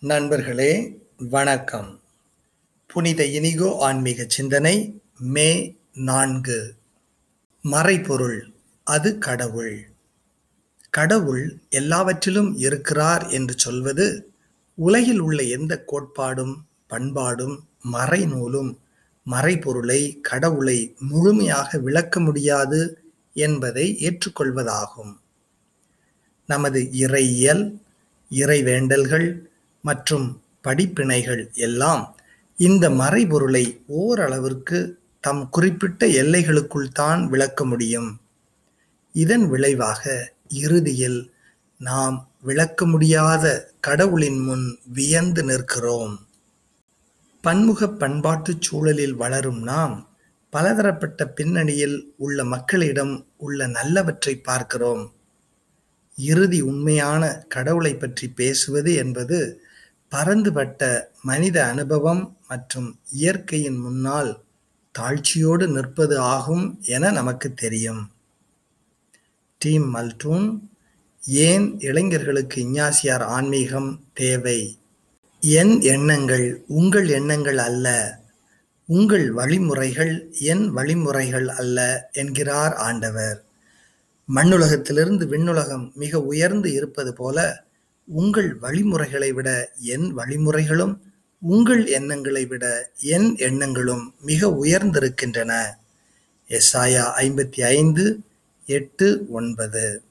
நண்பர்களே வணக்கம். புனித இனிகோ ஆன்மீக சிந்தனை மே நான்கு. மறைபொருள் அது கடவுள். கடவுள் எல்லாவற்றிலும் இருக்கிறார் என்று சொல்வது உலகில் உள்ள எந்த கோட்பாடும் பண்பாடும் மறைநூலும் மறைபொருளை கடவுளை முழுமையாக விளக்க முடியாது என்பதை ஏற்றுக்கொள்வதாகும். நமது இறையியல் இறைவேண்டல்கள் மற்றும் படிப்பினைகள் எல்லாம் இந்த மறைபொருளை ஓரளவிற்கு தம் குறிப்பிட்ட எல்லைகளுக்குள் தான் விளக்க முடியும். இதன் விளைவாக இறுதியில் நாம் விளக்க முடியாத கடவுளின் முன் வியந்து நிற்கிறோம். பன்முக பண்பாட்டு சூழலில் வளரும் நாம் பலதரப்பட்ட பின்னணியில் உள்ள மக்களிடம் உள்ள நல்லவற்றை பார்க்கிறோம். இறுதி உண்மையான கடவுளை பற்றி பேசுவது என்பது பரந்துபட்ட மனித அனுபவம் மற்றும் இயற்கையின் முன்னால் தாழ்ச்சியோடு நிற்பது ஆகும் என நமக்கு தெரியும். டீம் மல்டூன் ஏன் இளைஞர்களுக்கு இஞ்ஞாசியார் ஆன்மீகம் தேவை? என் எண்ணங்கள் உங்கள் எண்ணங்கள் அல்ல உங்கள் வழிமுறைகள் என் வழிமுறைகள் அல்ல என்கிறார் ஆண்டவர். மண்ணுலகத்திலிருந்து விண்ணுலகம் மிக உயர்ந்து இருப்பது போல உங்கள் வழிமுறைகளை விட என் வழிமுறைகளும் உங்கள் எண்ணங்களை விட என் எண்ணங்களும் மிக உயர்ந்திருக்கின்றன. எஸ்ஆயா ஐம்பத்தி ஐந்து எட்டு ஒன்பது.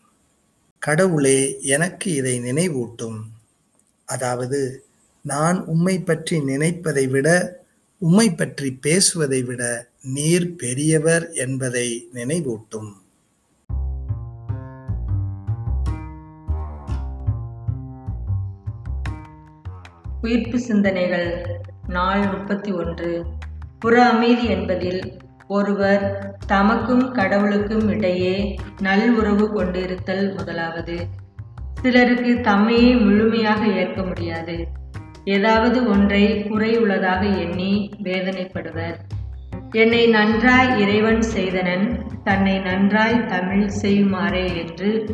கடவுளே எனக்கு இதை நினைவூட்டும். அதாவது நான் உம்மை பற்றி நினைப்பதை விட உம்மை பற்றி பேசுவதை விட நீர் பெரியவர் என்பதை நினைவூட்டும். உயிர்ப்பு சிந்தனைகள் நாள் முப்பத்தி ஒன்று. புற அமைதி என்பதில் ஒருவர் தமக்கும் கடவுளுக்கும் இடையே நல் உறவு கொண்டிருத்தல் முதலாவது. சிலருக்கு தம்மையே முழுமையாக ஏற்க முடியாது. ஏதாவது ஒன்றை குறை உள்ளதாக எண்ணி வேதனைப்படுவர். என்னை நன்றாய் இறைவன் செய்தனன் தன்னை நன்றாய் தமிழ் செய்யுமாறே என்று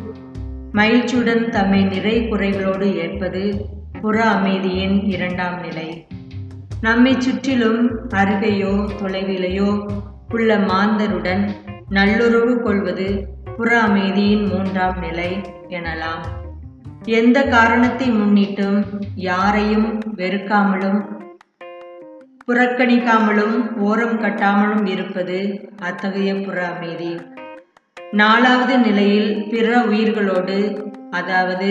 மகிழ்ச்சியுடன் தம்மை நிறை குறைகளோடு ஏற்பது புற அமைதியின் இரண்டாம் நிலை. நம்மை சுற்றிலும் அருகையோ தொலைவிலையோ உள்ள மாந்தருடன் நல்லுறவு கொள்வது புற அமைதியின் மூன்றாம் நிலை எனலாம். எந்த காரணத்தை முன்னிட்டும் யாரையும் வெறுக்காமலும் புறக்கணிக்காமலும் ஓரம் கட்டாமலும் இருப்பது அத்தகைய புற அமைதி. நாலாவது நிலையில் பிற உயிர்களோடு அதாவது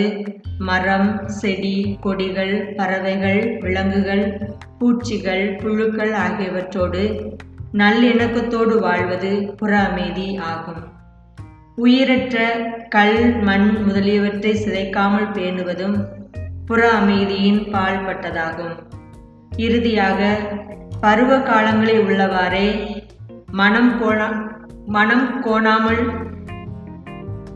மரம் செடி கொடிகள் பறவைகள் விலங்குகள் பூச்சிகள் புழுக்கள் ஆகியவற்றோடு நல்லிணக்கத்தோடு வாழ்வது புற அமைதி ஆகும். உயிரற்ற கல் மண் முதலியவற்றை சிதைக்காமல் பேணுவதும் புற அமைதியின் பால்பட்டதாகும் இறுதியாக பருவ காலங்களில் உள்ளவாறே மனம் கோணா மனம் கோணாமல்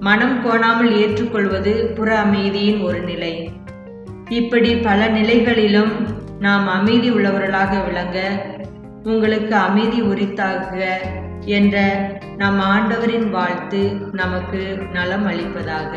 மனம் கோணாமல் ஏற்றுக்கொள்வது புற அமைதியின் ஒரு நிலை. இப்படி பல நிலைகளிலும் நாம் அமைதி உள்ளவர்களாக விளங்க உங்களுக்கு அமைதி உரித்தாக என்ற நம் ஆண்டவரின் வாழ்த்து நமக்கு நலம் அளிப்பதாக.